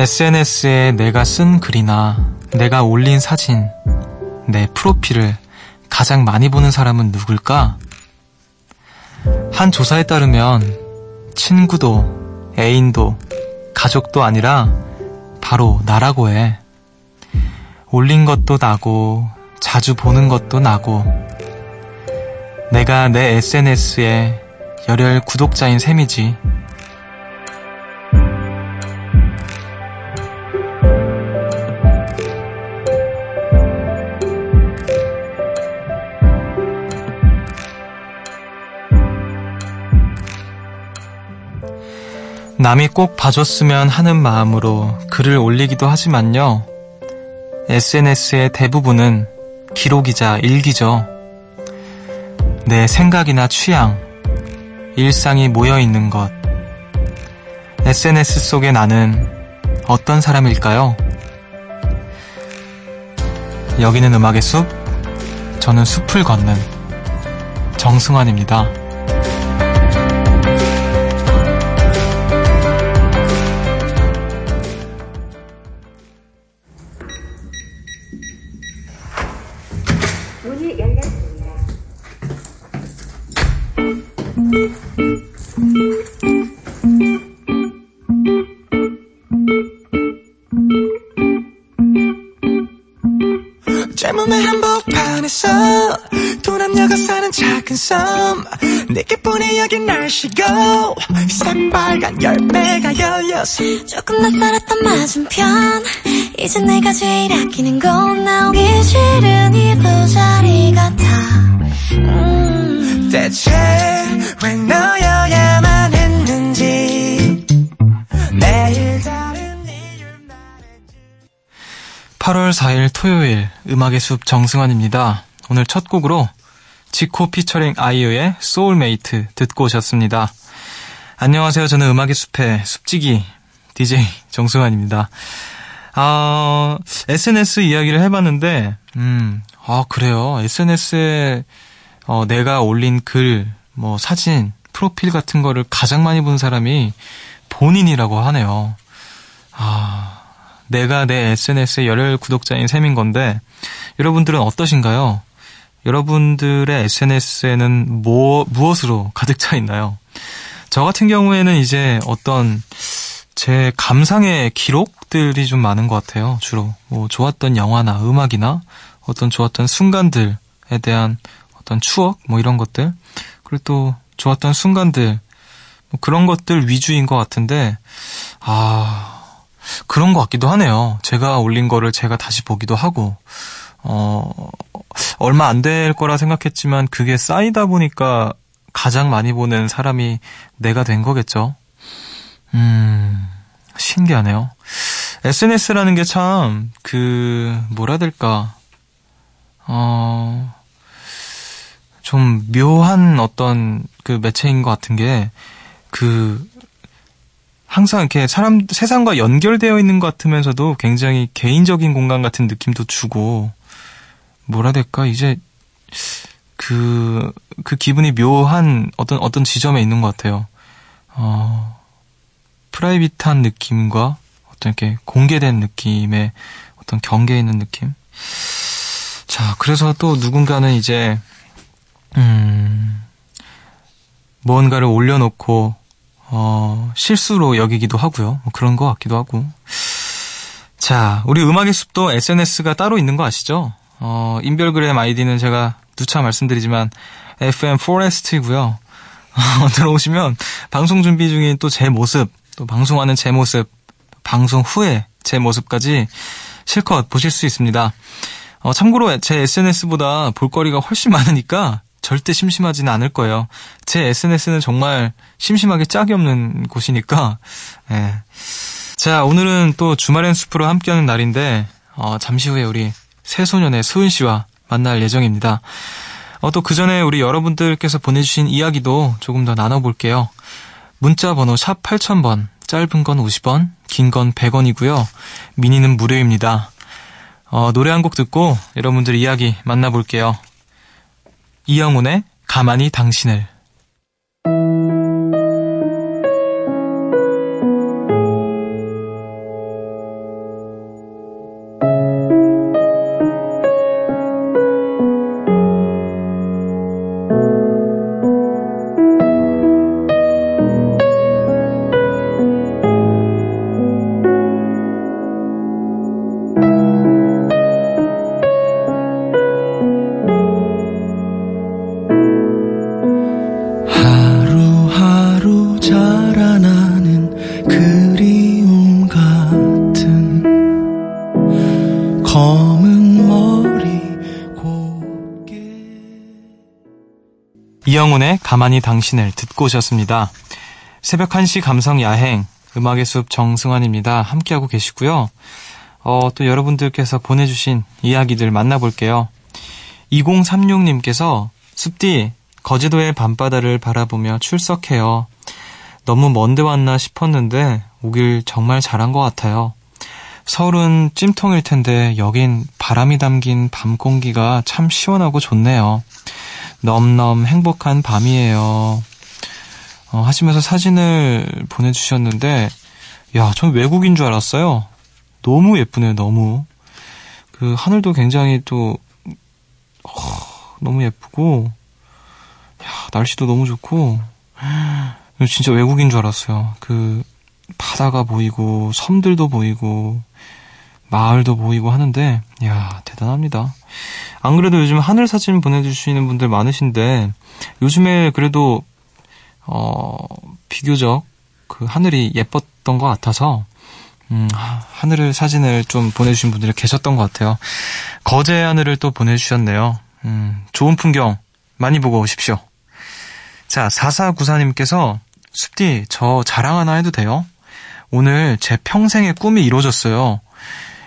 SNS에 내가 쓴 글이나 내가 올린 사진, 내 프로필을 가장 많이 보는 사람은 누굴까? 한 조사에 따르면 친구도 애인도 가족도 아니라 바로 나라고 해. 올린 것도 나고 자주 보는 것도 나고 내가 내 SNS에 열혈 구독자인 셈이지. 남이 꼭 봐줬으면 하는 마음으로 글을 올리기도 하지만요. SNS의 대부분은 기록이자 일기죠. 내 생각이나 취향, 일상이 모여 있는 것. SNS 속의 나는 어떤 사람일까요? 여기는 음악의 숲, 저는 숲을 걷는 정승환입니다. 내게뿐이 여긴 날씨고 새빨간 열매가 열렸어 조금 낯설었던 맞은편 이제 내가 제일 아끼는 건 나오기 싫은 이 부자리 같아 음. 대체 왜 너여야만 했는지 내일 다른 말했지 8월 4일 토요일 음악의 숲 정승환입니다. 오늘 첫 곡으로 지코 피처링 아이유의 소울메이트 듣고 오셨습니다. 안녕하세요. 저는 음악의 숲의 숲지기 DJ 정승환입니다. 아, SNS 이야기를 해봤는데, 음, 아, 그래요. SNS에 어, 내가 올린 글, 뭐 사진, 프로필 같은 거를 가장 많이 본 사람이 본인이라고 하네요. 아, 내가 내 SNS의 열혈 구독자인 셈인 건데, 여러분들은 어떠신가요? 여러분들의 SNS에는 뭐, 무엇으로 가득 차 있나요? 저 같은 경우에는 이제 어떤 제 감상의 기록들이 좀 많은 것 같아요. 주로. 뭐, 좋았던 영화나 음악이나 어떤 좋았던 순간들에 대한 어떤 추억, 뭐 이런 것들. 그리고 또 좋았던 순간들, 뭐 그런 것들 위주인 것 같은데, 아, 그런 것 같기도 하네요. 제가 올린 거를 제가 다시 보기도 하고, 어, 얼마 안 될 거라 생각했지만 그게 쌓이다 보니까 가장 많이 보는 사람이 내가 된 거겠죠. 음, 신기하네요. SNS라는 게 참, 그, 뭐라 될까, 어, 좀 묘한 어떤 그 매체인 것 같은 게, 그, 항상 이렇게 사람, 세상과 연결되어 있는 것 같으면서도 굉장히 개인적인 공간 같은 느낌도 주고, 뭐라 될까, 이제, 그, 그 기분이 묘한 어떤, 어떤 지점에 있는 것 같아요. 어, 프라이빗한 느낌과 어떤 이렇게 공개된 느낌의 어떤 경계에 있는 느낌. 자, 그래서 또 누군가는 이제, 음, 무언가를 올려놓고, 어, 실수로 여기기도 하고요. 뭐 그런 것 같기도 하고. 자, 우리 음악의 숲도 SNS가 따로 있는 거 아시죠? 어, 인별그램 아이디는 제가 누차 말씀드리지만 FM 포레스트이고요. 어, 들어오시면 방송 준비 중인 또 제 모습, 또 방송하는 제 모습, 방송 후에 제 모습까지 실컷 보실 수 있습니다. 어, 참고로 제 SNS보다 볼거리가 훨씬 많으니까 절대 심심하지는 않을 거예요. 제 SNS는 정말 심심하게 짝이 없는 곳이니까. 예. 자, 오늘은 또 주말엔 숲으로 함께하는 날인데 어, 잠시 후에 우리 새소년의 수은 씨와 만날 예정입니다. 어, 또 그 전에 우리 여러분들께서 보내주신 이야기도 조금 더 나눠볼게요. 문자 번호 샵 8000번, 짧은 건 50원, 긴 건 100원이고요. 미니는 무료입니다. 어, 노래 한 곡 듣고 여러분들 이야기 만나볼게요. 이영훈의 가만히 당신을. 이영훈의 가만히 당신을 듣고 오셨습니다. 새벽 1시 감성 야행, 음악의 숲 정승환입니다. 함께하고 계시고요. 어, 또 여러분들께서 보내주신 이야기들 만나볼게요. 2036님께서 숲디, 거제도의 밤바다를 바라보며 출석해요. 너무 먼데 왔나 싶었는데 오길 정말 잘한 것 같아요. 서울은 찜통일 텐데 여긴 바람이 담긴 밤 공기가 참 시원하고 좋네요. 넘넘 행복한 밤이에요. 어, 하시면서 사진을 보내주셨는데, 야, 전 외국인 줄 알았어요. 너무 예쁘네요, 너무. 그 하늘도 굉장히 또, 어, 너무 예쁘고, 야, 날씨도 너무 좋고, 진짜 외국인 줄 알았어요. 그, 바다가 보이고, 섬들도 보이고, 마을도 보이고 하는데, 야 대단합니다. 안 그래도 요즘 하늘 사진 보내주시는 분들 많으신데, 요즘에 그래도, 어, 비교적 그 하늘이 예뻤던 것 같아서, 음, 하늘을 사진을 좀 보내주신 분들이 계셨던 것 같아요. 거제 하늘을 또 보내주셨네요. 음, 좋은 풍경 많이 보고 오십시오. 자, 4494님께서, 숲디, 저 자랑 하나 해도 돼요? 오늘 제 평생의 꿈이 이루어졌어요.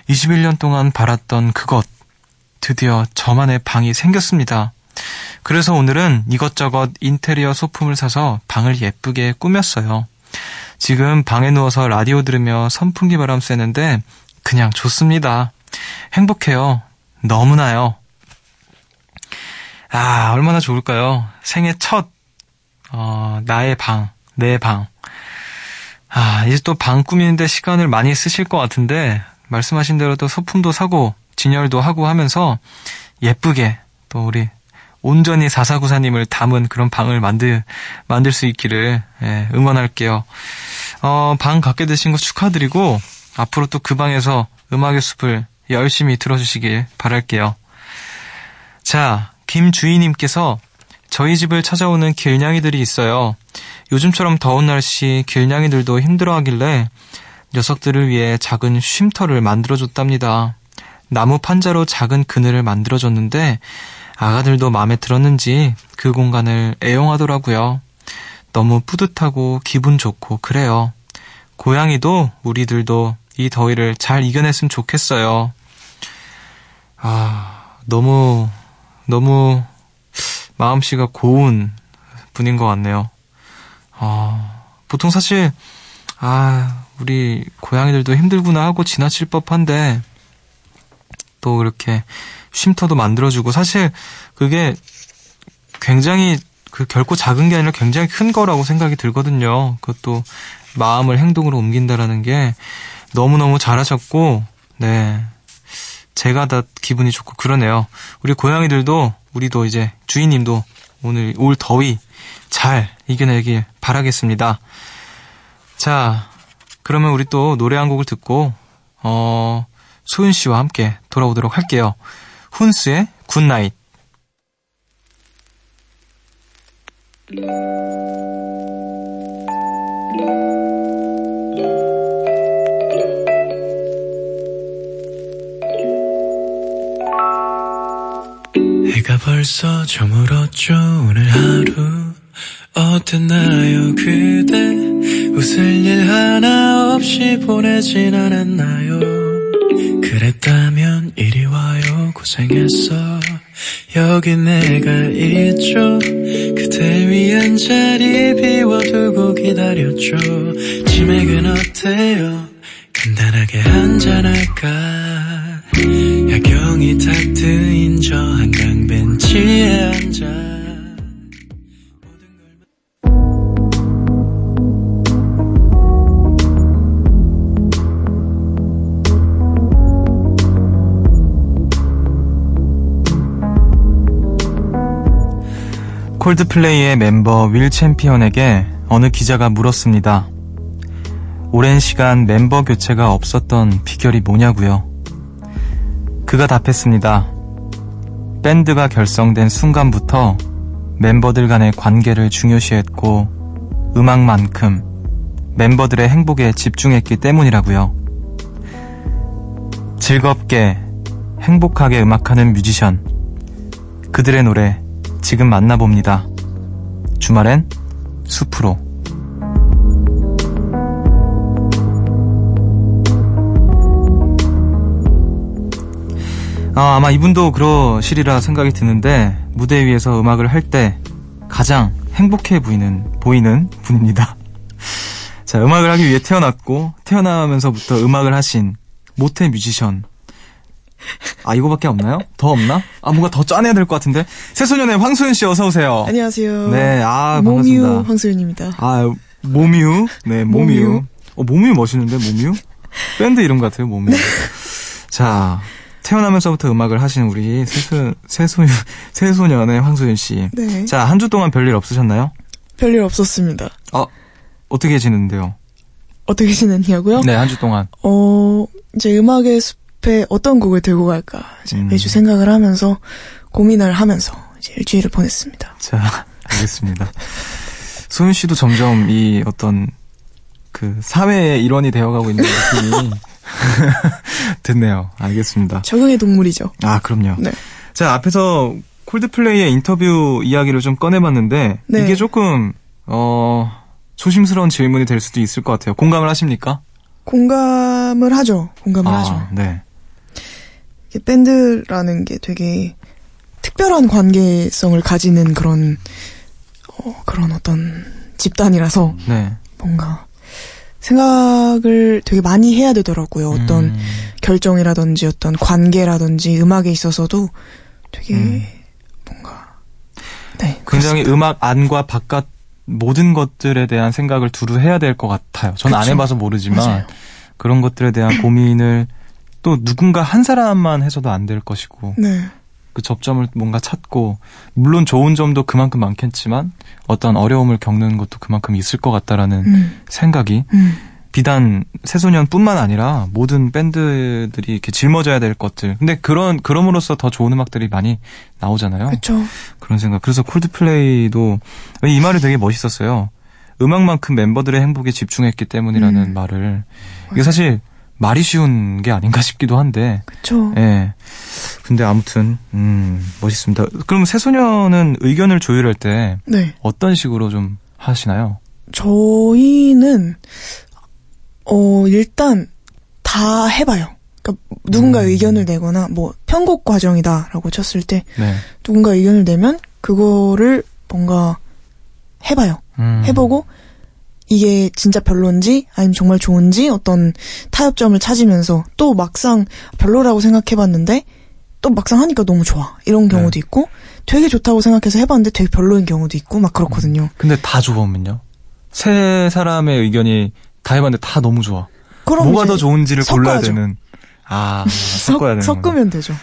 21년 동안 바랐던 그것. 드디어 저만의 방이 생겼습니다. 그래서 오늘은 이것저것 인테리어 소품을 사서 방을 예쁘게 꾸몄어요. 지금 방에 누워서 라디오 들으며 선풍기 바람 쐬는데 그냥 좋습니다. 행복해요. 너무나요. 아, 얼마나 좋을까요? 생애 첫, 어, 나의 방, 내 방. 아, 이제 또 방 꾸미는데 시간을 많이 쓰실 것 같은데, 말씀하신 대로 또 소품도 사고 진열도 하고 하면서 예쁘게 또 우리 온전히 사사구사님을 담은 그런 방을 만들 만들 수 있기를 예, 응원할게요. 어, 방 갖게 되신 거 축하드리고 앞으로 또 그 방에서 음악의 숲을 열심히 들어주시길 바랄게요. 자, 김주희님께서 저희 집을 찾아오는 길냥이들이 있어요. 요즘처럼 더운 날씨 길냥이들도 힘들어하길래 녀석들을 위해 작은 쉼터를 만들어줬답니다. 나무 판자로 작은 그늘을 만들어줬는데 아가들도 마음에 들었는지 그 공간을 애용하더라고요. 너무 뿌듯하고 기분 좋고 그래요. 고양이도 우리들도 이 더위를 잘 이겨냈으면 좋겠어요. 아, 너무, 너무 마음씨가 고운 분인 것 같네요. 아, 보통 사실, 아, 우리 고양이들도 힘들구나 하고 지나칠 법한데 또 그렇게 쉼터도 만들어주고 사실 그게 굉장히 그 결코 작은 게 아니라 굉장히 큰 거라고 생각이 들거든요. 그것도 마음을 행동으로 옮긴다라는 게 너무너무 잘하셨고, 네. 제가 다 기분이 좋고 그러네요. 우리 고양이들도, 우리도 이제 주인님도 오늘 올 더위 잘 이겨내길 바라겠습니다. 자, 그러면 우리 또 노래 한 곡을 듣고 어, 소윤 씨와 함께 돌아오도록 할게요. 훈스의 Good Night. 해가 벌써 저물었죠 오늘 하루 어땠나요 그대 웃을 일 하나 없이 보내진 않았나요 고생했어. 여기 내가 있죠. 그대 위한 자리 비워두고 기다렸죠. 치맥은 어때요? 간단하게 한잔할까? 야경이 탁트 콜드플레이의 멤버 윌 챔피언에게 어느 기자가 물었습니다. 오랜 시간 멤버 교체가 없었던 비결이 뭐냐고요? 그가 답했습니다. 밴드가 결성된 순간부터 멤버들 간의 관계를 중요시했고 음악만큼 멤버들의 행복에 집중했기 때문이라고요. 즐겁게 행복하게 음악하는 뮤지션 그들의 노래 지금 만나봅니다. 주말엔 숲으로. 아, 아마 이분도 그러시리라 생각이 드는데 무대 위에서 음악을 할 때 가장 행복해 보이는 보이는 분입니다. 자, 음악을 하기 위해 태어났고 태어나면서부터 음악을 하신 모태 뮤지션. 아, 이거밖에 없나요? 더 없나? 아, 뭔가 더 짜내야 될 것 같은데. 새소년의 황소연 씨 어서 오세요. 안녕하세요. 네, 아, 모뮤 반갑습니다. 황소연입니다. 아, 모뮤. 네, 모뮤. 모뮤. 어, 모뮤 멋있는데, 모뮤? 밴드 이름 같아요, 모뮤. 자, 태어나면서부터 음악을 하신 우리 새소, 새소, 새소년의 황소연 씨. 네. 자, 한 주 동안 별일 없으셨나요? 별일 없었습니다. 어, 어떻게 지냈는데요? 어떻게 지냈냐고요? 네, 한 주 동안. 어, 이제 음악의 숲 에 어떤 곡을 들고 갈까 이제 음. 매주 생각을 하면서 고민을 하면서 이제 일주일을 보냈습니다. 자, 알겠습니다. 소윤 씨도 점점 이 어떤 그 사회의 일원이 되어가고 있는 느낌이 듣네요. 알겠습니다. 적응의 동물이죠. 아, 그럼요. 네. 자, 앞에서 콜드플레이의 인터뷰 이야기를 좀 꺼내봤는데 네. 이게 조금 어 조심스러운 질문이 될 수도 있을 것 같아요. 공감을 하십니까? 공감을 하죠. 공감을 하죠. 네. 밴드라는 게 되게 특별한 관계성을 가지는 그런 어, 그런 어떤 집단이라서 네. 뭔가 생각을 되게 많이 해야 되더라고요. 어떤 음, 결정이라든지 어떤 관계라든지 음악에 있어서도 되게 음. 뭔가 네 굉장히 음악 안과 바깥 모든 것들에 대한 생각을 두루 해야 될 것 같아요. 전 안. 해봐서 모르지만 맞아요. 그런 것들에 대한 고민을 또 누군가 한 사람만 해서도 안 될 것이고 네 그 접점을 뭔가 찾고 물론 좋은 점도 그만큼 많겠지만 어떤 어려움을 겪는 것도 그만큼 있을 것 같다라는 음, 생각이 음, 비단 새소년뿐만 아니라 모든 밴드들이 이렇게 짊어져야 될 것들. 근데 그런 그럼으로써 더 좋은 음악들이 많이 나오잖아요. 그렇죠. 그런 생각. 그래서 콜드플레이도 이 말이 되게 멋있었어요. 음악만큼 멤버들의 행복에 집중했기 때문이라는 음. 말을 이게 사실 말이 쉬운 게 아닌가 싶기도 한데. 그렇죠. 예. 근데 아무튼 음, 멋있습니다. 그럼 새소년은 의견을 조율할 때 네 어떤 식으로 좀 하시나요? 저희는 어 일단 다 해봐요. 그러니까 누군가 음. 의견을 내거나 뭐 편곡 과정이다라고 쳤을 때 네. 누군가 의견을 내면 그거를 뭔가 해봐요. 음. 해보고 이게 진짜 별론지 아니면 정말 좋은지 어떤 타협점을 찾으면서 또 막상 별로라고 생각해봤는데 또 막상 하니까 너무 좋아 이런 경우도 네. 있고 되게 좋다고 생각해서 해봤는데 되게 별로인 경우도 있고 막 그렇거든요. 근데 다 좋으면요? 세 사람의 의견이 다 해봤는데 다 너무 좋아. 그럼 뭐가 더 좋은지를 골라야 섞어야죠. 되는. 아, 섞어야 되는. 섞, 섞으면 되죠.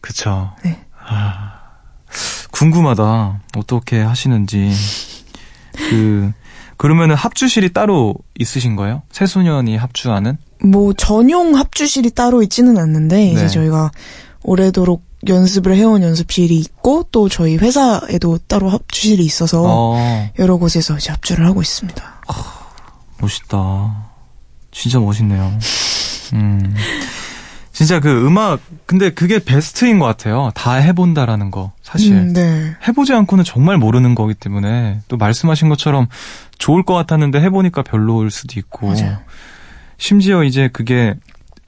그쵸. 네. 아, 궁금하다. 어떻게 하시는지. 그, 그러면은 합주실이 따로 있으신 거예요? 새소년이 합주하는? 뭐 전용 합주실이 따로 있지는 않는데 이제 네. 저희가 오래도록 연습을 해온 연습실이 있고 또 저희 회사에도 따로 합주실이 있어서 어, 여러 곳에서 이제 합주를 하고 있습니다. 멋있다. 진짜 멋있네요. 음. 진짜 그 음악, 근데 그게 베스트인 것 같아요. 다 해본다라는 거. 사실. 음, 네. 해보지 않고는 정말 모르는 거기 때문에 또 말씀하신 것처럼 좋을 것 같았는데 해보니까 별로일 수도 있고 맞아요. 심지어 이제 그게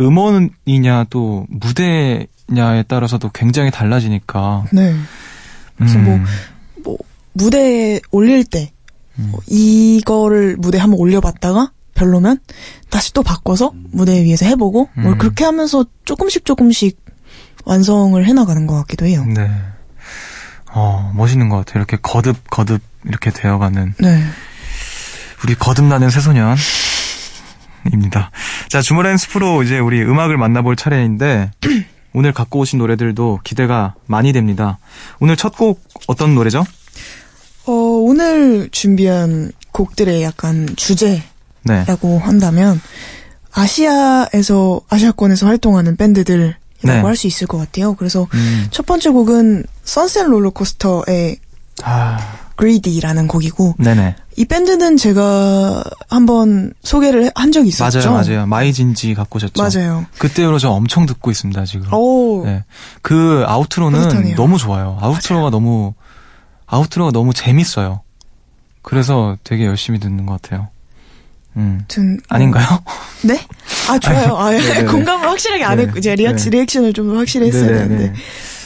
음원이냐 또 무대냐에 따라서도 굉장히 달라지니까 네. 그래서 음, 뭐, 뭐 무대에 올릴 때 음. 뭐 이거를 무대 한번 올려봤다가 별로면 다시 또 바꿔서 무대 위에서 해보고 뭘 음. 그렇게 하면서 조금씩 조금씩 완성을 해나가는 것 같기도 해요. 네. 어, 멋있는 것 같아요. 이렇게 거듭 거듭 이렇게 되어가는 네. 우리 거듭나는 새소년 입니다. 자, 주말엔 숲으로 이제 우리 음악을 만나볼 차례인데 오늘 갖고 오신 노래들도 기대가 많이 됩니다. 오늘 첫 곡 어떤 노래죠? 어, 오늘 준비한 곡들의 약간 주제 라고 네. 한다면 아시아에서 아시아권에서 활동하는 밴드들이라고 네. 할수 있을 것 같아요. 그래서 음. 첫 번째 곡은 선셋 롤러코스터의 아, Greedy라는 곡이고 네네. 이 밴드는 제가 한번 소개를 한 적이 있었죠. 맞아요, 맞아요. 마이진지 갖고 오셨죠? 맞아요. 그때로 저 엄청 듣고 있습니다, 지금. 오, 네. 그 아우트로는 뿌듯하네요. 너무 좋아요. 아우트로가 너무, 아우트로가 너무 재밌어요. 그래서 되게 열심히 듣는 것 같아요. 음. 아무튼 아닌가요? 네? 아 좋아요. 아, 네네네. 공감을 확실하게 안 네. 했고 제가 리액, 네. 리액션을 좀더 확실히 했어야 되는데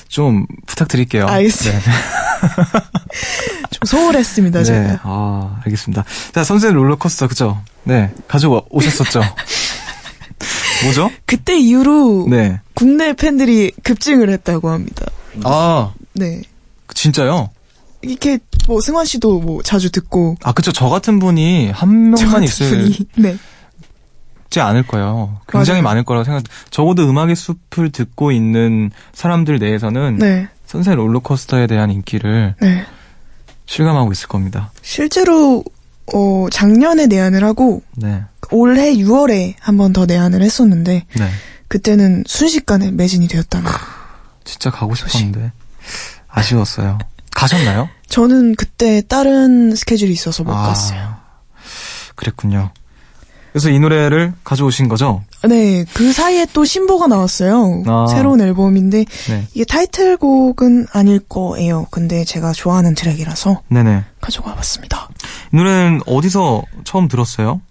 좀 부탁드릴게요. 알겠습니다. 네. 좀 소홀했습니다 네. 제가. 아, 알겠습니다. 자, 선셋 롤러코스터, 그죠? 네. 가져 오셨었죠? 뭐죠? 그때 이후로 네. 국내 팬들이 급증을 했다고 합니다. 아, 네. 진짜요? 이렇게 뭐 승환 씨도 뭐 자주 듣고 아, 그쵸. 저 같은 분이 한저 명만 있을지 분이 네. 않을 거예요. 굉장히 맞아요. 많을 거라고 생각, 적어도 음악의 숲을 듣고 있는 사람들 내에서는 네. 선셋 롤러코스터에 대한 인기를 네. 실감하고 있을 겁니다. 실제로 어 작년에 내한을 하고 네. 올해 6월에 한 번 더 내한을 했었는데 네. 그때는 순식간에 매진이 되었다는. 진짜 가고 싶었는데. 아쉬웠어요. 가셨나요? 저는 그때 다른 스케줄이 있어서 못 갔어요. 그랬군요. 그래서 이 노래를 가져오신 거죠? 네, 그 사이에 또 신보가 나왔어요. 아. 새로운 앨범인데 네. 이게 타이틀곡은 아닐 거예요. 근데 제가 좋아하는 트랙이라서 네네. 가져가 봤습니다. 이 노래는 어디서 처음 들었어요?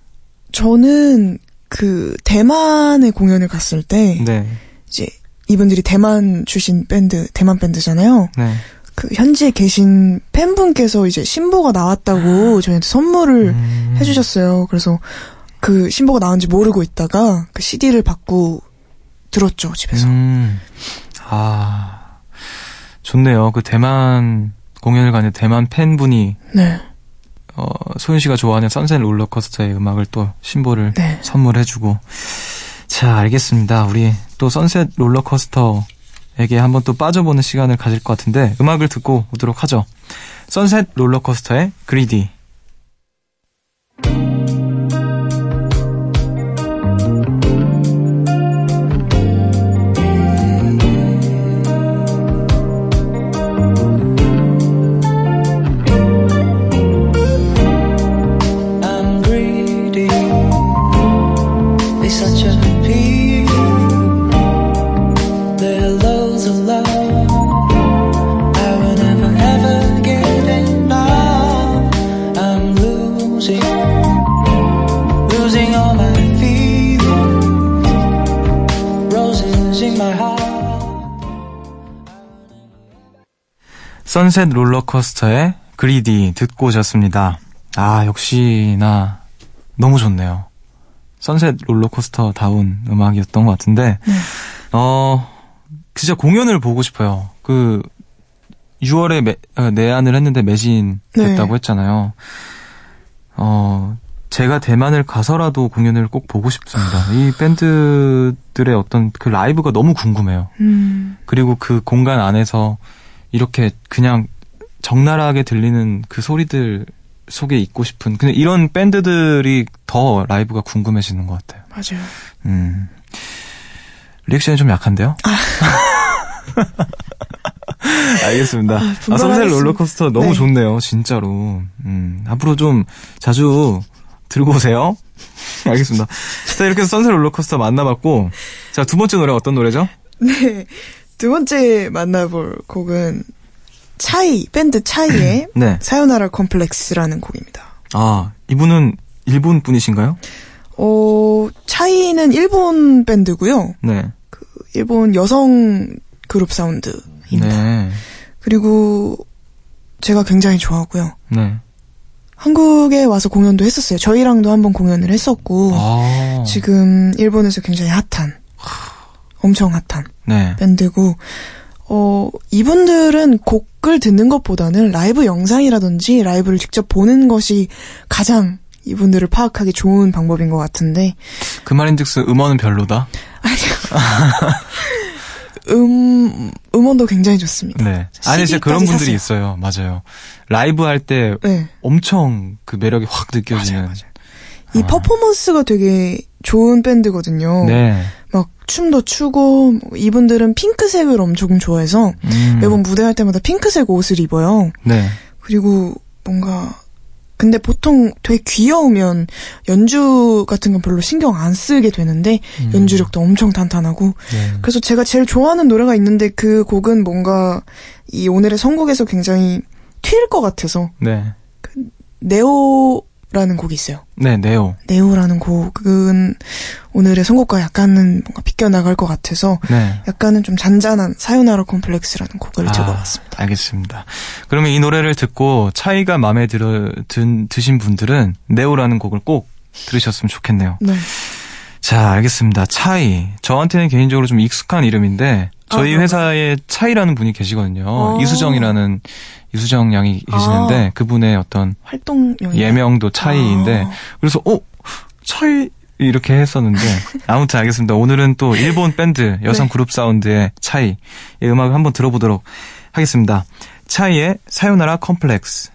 저는 그 대만에 공연을 갔을 때 네. 이제 이분들이 대만 출신 밴드, 대만 밴드잖아요. 네. 그 현지에 계신 팬분께서 이제 신보가 나왔다고 저희한테 선물을 음. 해주셨어요. 그래서 그 신보가 나온지 모르고 있다가 그 CD를 받고 들었죠 집에서. 음. 아. 좋네요. 그 대만 공연을 가는 대만 팬분이 네, 어, 소윤 씨가 좋아하는 선셋 롤러코스터의 음악을 또 신보를 네. 선물해주고. 자, 알겠습니다. 우리 또 선셋 롤러코스터 에게 한번 또 빠져보는 시간을 가질 것 같은데 음악을 듣고 오도록 하죠. 선셋 롤러코스터의 그리디. 선셋 롤러코스터의 그리디 듣고 오셨습니다. 아, 역시나 너무 좋네요. 선셋 롤러코스터 다운 음악이었던 것 같은데, 어, 진짜 공연을 보고 싶어요. 그, 6월에 매, 어, 내한을 했는데 매진 됐다고 네. 했잖아요. 어, 제가 대만을 가서라도 공연을 꼭 보고 싶습니다. 이 밴드들의 어떤 그 라이브가 너무 궁금해요. 음, 그리고 그 공간 안에서 이렇게 그냥 적나라하게 들리는 그 소리들 속에 있고 싶은 근데 이런 밴드들이 더 라이브가 궁금해지는 것 같아요. 맞아요. 음. 리액션이 좀 약한데요? 알겠습니다. 아, 선셋 분발하겠습니다. 롤러코스터 너무 네. 좋네요, 진짜로. 음, 앞으로 좀 자주 들고 오세요. 알겠습니다. 자, 이렇게 해서 선셋 롤러코스터 만나봤고, 자, 두 번째 노래 어떤 노래죠? 네, 두 번째 만나볼 곡은 차이 밴드 차이의 네. 사요나라 컴플렉스라는 곡입니다. 아, 이분은 일본 분이신가요? 어, 차이는 일본 밴드고요. 네. 일본 여성 그룹 사운드입니다. 네. 그리고 제가 굉장히 좋아하고요. 네. 한국에 와서 공연도 했었어요. 저희랑도 한번 공연을 했었고 아. 지금 일본에서 굉장히 핫한 엄청 핫한 네. 밴드고 어 이분들은 곡을 듣는 것보다는 라이브 영상이라든지 라이브를 직접 보는 것이 가장 이분들을 파악하기 좋은 방법인 것 같은데 그 말인즉슨 음원은 별로다. 음 음원도 굉장히 좋습니다. 네. 아니 진짜 그런 분들이 샀어요. 있어요. 맞아요. 라이브 할때 네. 엄청 그 매력이 확 느껴지는. 맞아요, 이 퍼포먼스가 되게 좋은 밴드거든요. 네. 막 춤도 추고 뭐 이분들은 핑크색을 엄청 좋아해서 음. 매번 무대할 때마다 핑크색 옷을 입어요. 네. 그리고 뭔가 근데 보통 되게 귀여우면 연주 같은 건 별로 신경 안 쓰게 되는데 음. 연주력도 엄청 탄탄하고 네. 그래서 제가 제일 좋아하는 노래가 있는데 그 곡은 뭔가 이 오늘의 선곡에서 굉장히 튈 것 같아서 네. 네오 라는 곡이 있어요. 네, 네오. 네오라는 곡은 오늘의 선곡과 약간은 뭔가 비껴나갈 것 같아서 네. 약간은 좀 잔잔한 사요나라 콤플렉스라는 곡을 아, 들어봤습니다. 알겠습니다. 그러면 이 노래를 듣고 차이가 마음에 들어 든, 드신 분들은 네오라는 곡을 꼭 들으셨으면 좋겠네요. 네. 자, 알겠습니다. 차이. 저한테는 개인적으로 좀 익숙한 이름인데 저희 아, 회사에 차이라는 분이 계시거든요. 어. 이수정이라는 이수정 양이 계시는데 아. 그분의 어떤 활동명이 예명도 차이인데 아. 그래서 어 차이 이렇게 했었는데 아무튼 알겠습니다. 오늘은 또 일본 밴드 여성 네. 그룹 사운드의 차이 이 음악을 한번 들어보도록 하겠습니다. 차이의 사요나라 컴플렉스.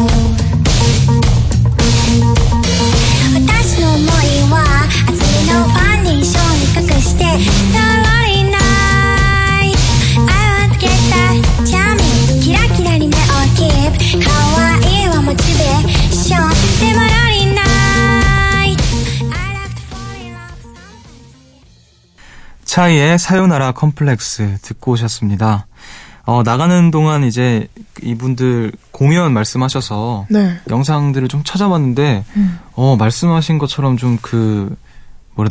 차이의 사요나라 컴플렉스 듣고 오셨습니다. 어, 나가는 동안 이제 이분들 공연 말씀하셔서 네. 영상들을 좀 찾아봤는데 음. 어, 말씀하신 것처럼 좀그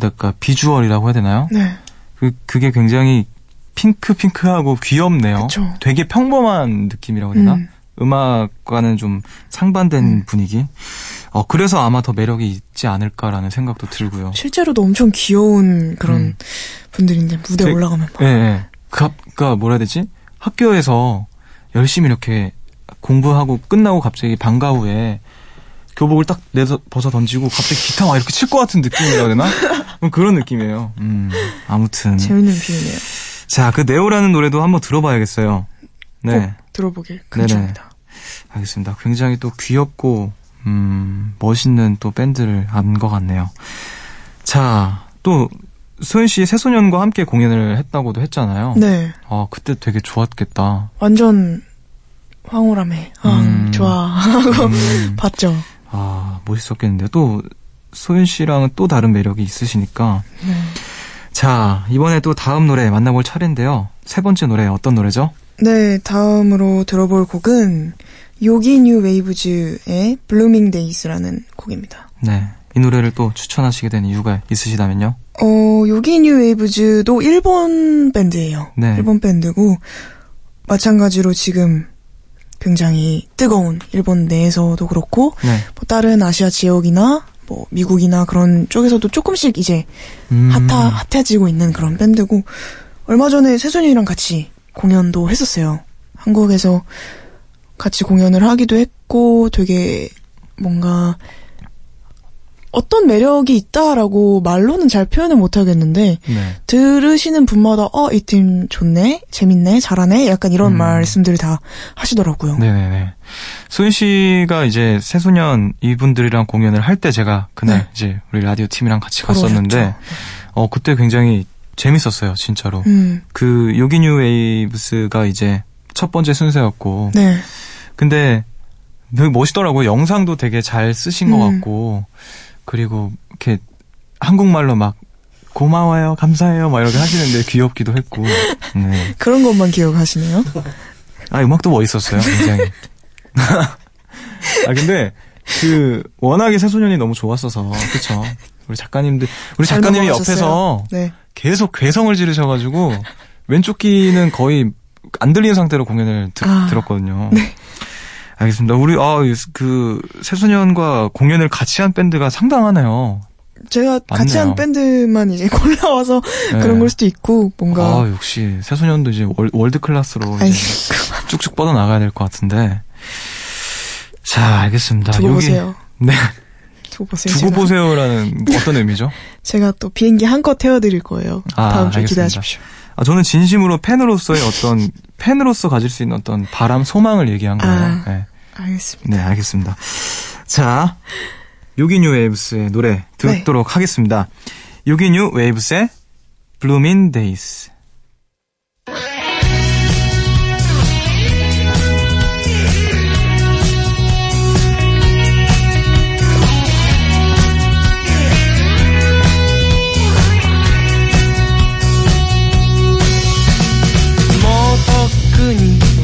될까 비주얼이라고 해야 되나요? 네. 그 그게 굉장히 핑크 핑크하고 귀엽네요. 그쵸. 되게 평범한 느낌이라고 해야 되나? 음. 음악과는 좀 상반된 음. 분위기. 어 그래서 아마 더 매력이 있지 않을까라는 생각도 들고요. 실제로도 엄청 귀여운 그런 음. 분들인데 무대 그- 올라가면 막 예, 예. 그, 그니까 뭐라 해야 되지? 학교에서 열심히 이렇게 공부하고 끝나고 갑자기 방과 후에 교복을 딱 내서 벗어 던지고 갑자기 기타 막 이렇게 칠 것 같은 느낌이라고 해야 되나? 뭐 그런 느낌이에요. 음, 아무튼. 재밌는 비유네요. 자, 그 네오라는 노래도 한번 들어봐야겠어요. 네. 꼭 들어보길 강추합니다. 알겠습니다. 굉장히 또 귀엽고, 음, 멋있는 또 밴드를 안 것 같네요. 자, 또, 소연 씨 새소년과 함께 공연을 했다고도 했잖아요. 네. 아, 그때 되게 좋았겠다. 완전 황홀함에 아, 음. 좋아 하고 음, 봤죠. 아, 멋있었겠는데. 또, 소연 씨랑은 또 다른 매력이 있으시니까. 네. 자, 이번에 또 다음 노래 만나볼 차례인데요. 세 번째 노래 어떤 노래죠? 네, 다음으로 들어볼 곡은 Yogee New Waves의 Blooming Days라는 곡입니다. 네. 이 노래를 또 추천하시게 된 이유가 있으시다면요? 어, Yogee New Waves도 일본 밴드예요. 네. 일본 밴드고 마찬가지로 지금 굉장히 뜨거운 일본 내에서도 그렇고 네. 뭐 다른 아시아 지역이나 뭐 미국이나 그런 쪽에서도 조금씩 이제 음, 핫하, 핫해지고 있는 그런 밴드고 얼마 전에 세준이랑 같이 공연도 했었어요. 한국에서 같이 공연을 하기도 했고 되게 뭔가 어떤 매력이 있다라고 말로는 잘 표현을 못 하겠는데 네. 들으시는 분마다 어 이 팀 좋네 재밌네 잘하네 약간 이런 음. 말씀들을 다 하시더라고요. 네네네. 소연 씨가 이제 새소년 이분들이랑 공연을 할 때 제가 그날 네. 이제 우리 라디오 팀이랑 같이 갔었는데, 오셨죠. 어, 그때 굉장히 재밌었어요, 진짜로. 음, 그, Yogee New Waves가 이제 첫 번째 순서였고, 네. 근데 되게 멋있더라고요. 영상도 되게 잘 쓰신 것 음. 같고, 그리고 이렇게 한국말로 막, 고마워요, 감사해요, 막 이렇게 하시는데 귀엽기도 했고, 네. 그런 것만 기억하시네요. 아, 음악도 멋있었어요, 굉장히. 아, 근데, 그, 워낙에 새소년이 너무 좋았어서, 그쵸. 우리 작가님들, 우리 잘 작가님이 넘어가셨어요. 옆에서 네. 계속 괴성을 지르셔가지고, 왼쪽 귀는 거의 안 들리는 상태로 공연을 들, 아, 들었거든요. 알겠습니다. 우리, 아, 그, 새소년과 공연을 같이 한 밴드가 상당하네요. 제가 같이 맞네요. 한 밴드만 이제 골라와서 네. 그런 걸 수도 있고 뭔가 아, 역시, 새소년도 이제 월, 월드 클래스로 쭉쭉 뻗어 나가야 될 것 같은데. 자, 알겠습니다. 두고 여기- 보세요. 네. 두고 보세요. 두고 제가. 보세요라는 어떤 의미죠? 제가 또 비행기 한껏 태워드릴 거예요. 아, 다음 알겠습니다. 기대하십시오. 아, 저는 진심으로 팬으로서의 어떤, 팬으로서 가질 수 있는 어떤 바람, 소망을 얘기한 거예요. 아. 네. 알겠습니다. 네, 알겠습니다. 자, Yogee New Waves의 노래 듣도록 하겠습니다. Yogee New Waves의 Blooming Days.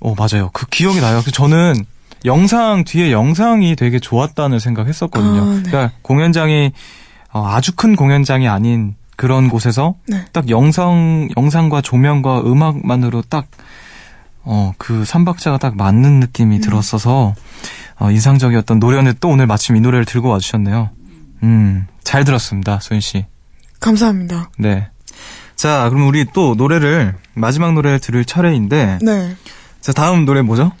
어, 맞아요. 그 기억이 나요. 그래서 저는 영상, 뒤에 영상이 되게 좋았다는 생각했었거든요. 아, 네. 그러니까 공연장이 어, 아주 큰 공연장이 아닌 그런 곳에서 네. 딱 영상, 영상과 조명과 음악만으로 딱, 어, 그 삼박자가 딱 맞는 느낌이 음. 들었어서, 어, 인상적이었던 노래였는데 또 오늘 마침 이 노래를 들고 와주셨네요. 음, 잘 들었습니다, 소연 씨. 감사합니다. 네. 자, 그럼 우리 또 노래를, 마지막 노래를 들을 차례인데, 네. 자, 다음 노래 뭐죠?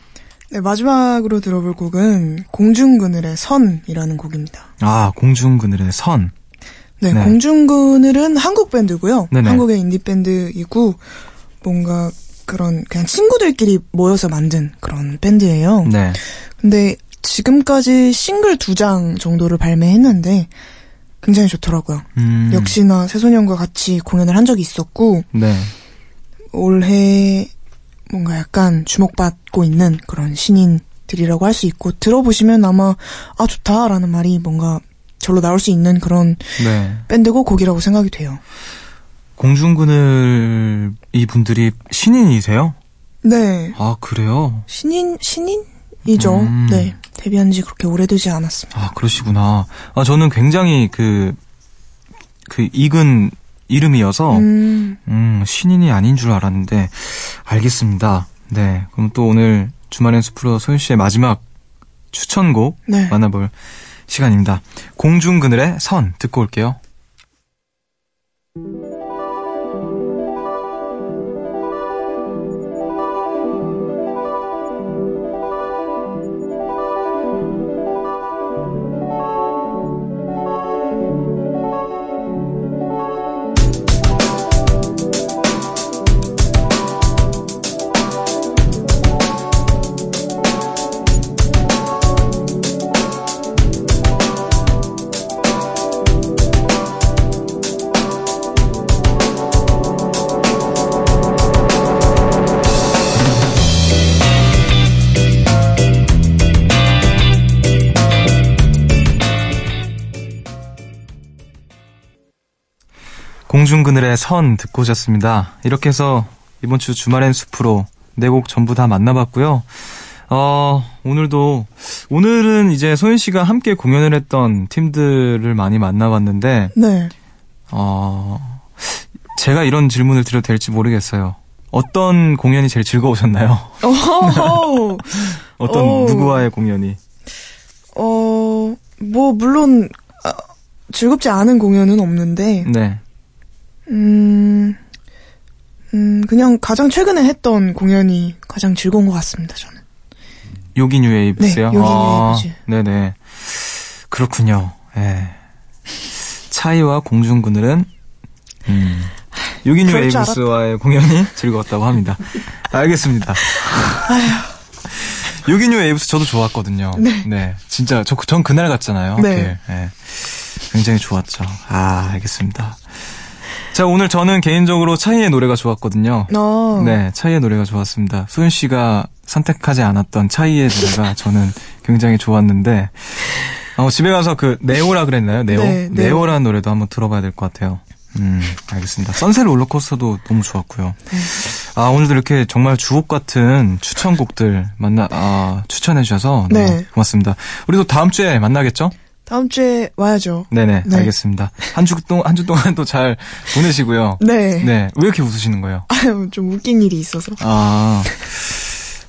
네, 마지막으로 들어볼 곡은 공중그늘의 선이라는 곡입니다. 아, 공중그늘의 선. 네, 네. 공중그늘은 한국 밴드고요. 네네. 한국의 인디 밴드이고 뭔가 그런 그냥 친구들끼리 모여서 만든 그런 밴드예요. 네. 근데 지금까지 싱글 두 장 정도를 발매했는데 굉장히 좋더라고요. 음, 역시나 새소년과 같이 공연을 한 적이 있었고 네. 올해 뭔가 약간 주목받고 있는 그런 신인들이라고 할 수 있고 들어보시면 아마 아 좋다라는 말이 뭔가 절로 나올 수 있는 그런 네. 밴드고 곡이라고 생각이 돼요. 공중그늘 이 분들이 신인이세요? 네. 아, 그래요? 신인 신인이죠. 음. 네. 데뷔한 지 그렇게 오래되지 않았습니다. 아, 그러시구나. 아, 저는 굉장히 그, 그, 익은 이름이어서, 음, 음. 신인이 아닌 줄 알았는데, 알겠습니다. 네. 그럼 또 오늘 주말엔 숲으로 소연 씨의 마지막 추천곡 네. 만나볼 시간입니다. 공중 그늘의 선 듣고 올게요. 공중그늘의 선 듣고 오셨습니다. 이렇게 해서 이번 주 주말엔 숲으로 네 곡 전부 다 만나봤고요. 어, 오늘도, 오늘은 이제 소연 씨가 함께 공연을 했던 팀들을 많이 만나봤는데, 네. 어, 제가 이런 질문을 드려도 될지 모르겠어요. 어떤 공연이 제일 즐거우셨나요? 어, 어떤, 오. 누구와의 공연이? 어, 뭐 물론 아, 즐겁지 않은 공연은 없는데 네. 음, 음, 그냥 가장 최근에 했던 공연이 가장 즐거운 것 같습니다, 저는. 요기 뉴웨이브스요? 네, 요기 뉴웨이브즈. 네네. 그렇군요. 예. 차이와 공중 그늘은, 음, 요기 그럴 줄 뉴웨이브스와의 공연이 즐거웠다고 합니다. 알겠습니다. 요기 뉴웨이브스 저도 좋았거든요. 네. 진짜, 저, 전 그날 갔잖아요. 네. 하필. 예. 굉장히 좋았죠. 아, 알겠습니다. 자, 오늘 저는 개인적으로 차이의 노래가 좋았거든요. 어, 네, 차이의 노래가 좋았습니다. 소연 씨가 선택하지 않았던 차이의 노래가 저는 굉장히 좋았는데, 어, 집에 가서 그, 네오라 그랬나요? 네오? 네, 네오. 네오 라는 노래도 한번 들어봐야 될 것 같아요. 음, 알겠습니다. 선셋 롤러코스터도 너무 좋았고요. 네. 아, 오늘도 이렇게 정말 주옥 같은 추천곡들 만나, 아, 추천해주셔서 네. 고맙습니다. 우리도 다음 주에 만나겠죠? 다음 주에 와야죠. 네네, 네. 알겠습니다. 한 주 동안, 한 주 동안 또 잘 보내시고요. 네. 네, 왜 이렇게 웃으시는 거예요? 아유, 좀 웃긴 일이 있어서. 아.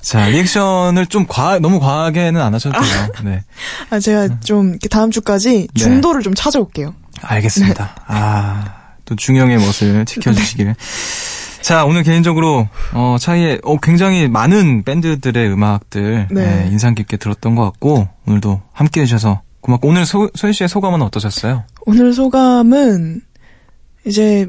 자, 리액션을 좀 과, 너무 과하게는 안 하셔도 돼요. 네. 아, 제가 좀 이렇게 다음 주까지 네. 중도를 좀 찾아올게요. 알겠습니다. 아, 또 중형의 멋을 지켜주시길. 자, 오늘 개인적으로, 어, 차이에, 어, 굉장히 많은 밴드들의 음악들, 네. 네, 인상 깊게 들었던 것 같고, 오늘도 함께 해주셔서 고맙고, 오늘 소, 소연 씨의 소감은 어떠셨어요? 오늘 소감은 이제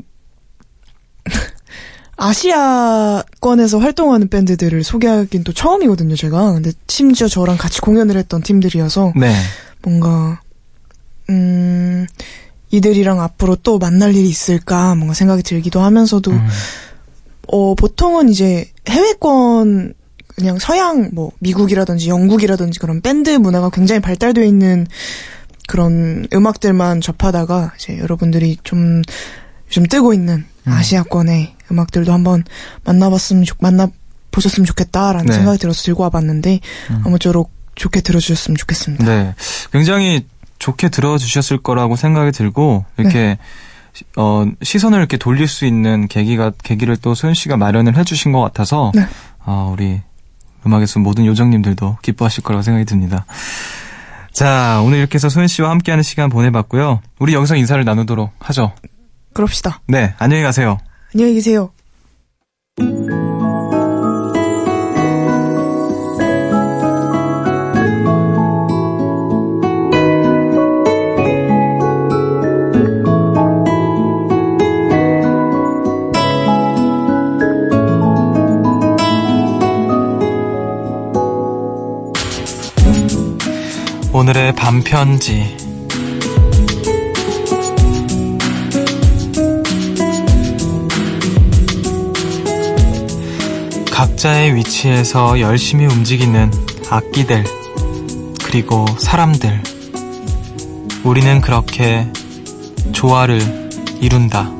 아시아권에서 활동하는 밴드들을 소개하긴 또 처음이거든요, 제가. 근데 심지어 저랑 같이 공연을 했던 팀들이어서 네. 뭔가 음 이들이랑 앞으로 또 만날 일이 있을까 뭔가 생각이 들기도 하면서도 음. 어 보통은 이제 해외권 그냥 서양 뭐 미국이라든지 영국이라든지 그런 밴드 문화가 굉장히 발달되어 있는 그런 음악들만 접하다가 이제 여러분들이 좀 요즘 뜨고 있는 아시아권의 음악들도 한번 만나봤으면 좋 만나 보셨으면 좋겠다라는 네. 생각이 들어서 들고 와봤는데 아무쪼록 좋게 들어주셨으면 좋겠습니다. 네. 굉장히 좋게 들어주셨을 거라고 생각이 들고, 이렇게, 어, 시선을 이렇게 돌릴 수 있는 계기가, 계기를 또 소연 씨가 마련을 해주신 것 같아서, 네. 어, 우리 음악에서 모든 요정님들도 기뻐하실 거라고 생각이 듭니다. 자, 오늘 이렇게 해서 소연 씨와 함께하는 시간 보내봤고요. 우리 여기서 인사를 나누도록 하죠. 그럽시다. 네, 안녕히 가세요. 안녕히 계세요. 오늘의 반편지. 각자의 위치에서 열심히 움직이는 악기들, 그리고 사람들. 우리는 그렇게 조화를 이룬다.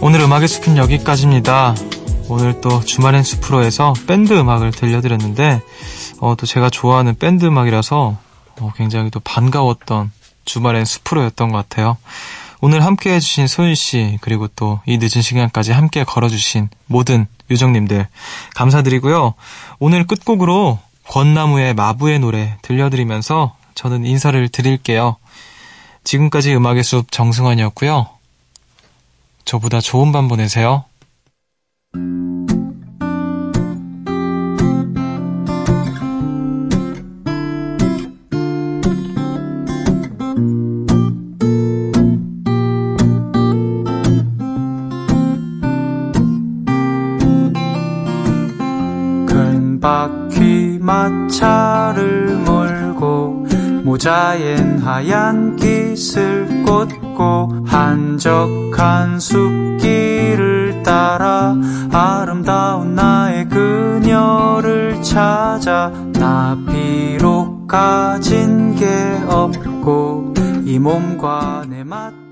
오늘 음악의 숲은 여기까지입니다. 오늘 또 주말엔 숲으로에서 밴드 음악을 들려드렸는데, 어, 또 제가 좋아하는 밴드 음악이라서 어, 굉장히 또 반가웠던 주말엔 숲으로였던 것 같아요. 오늘 함께 해주신 소윤 씨, 그리고 또 이 늦은 시간까지 함께 걸어주신 모든 요정님들, 감사드리고요. 오늘 끝곡으로 권나무의 마부의 노래 들려드리면서 저는 인사를 드릴게요. 지금까지 음악의 숲 정승환이었고요. 저보다 좋은 밤 보내세요. 큰 바퀴 마차를 몰고 모자엔 하얀 깃을 꽂고 한적한 숲길을 따라 아름다운 나의 그녀를 찾아 나 비록 가진 게 없고 이 몸과 내 마차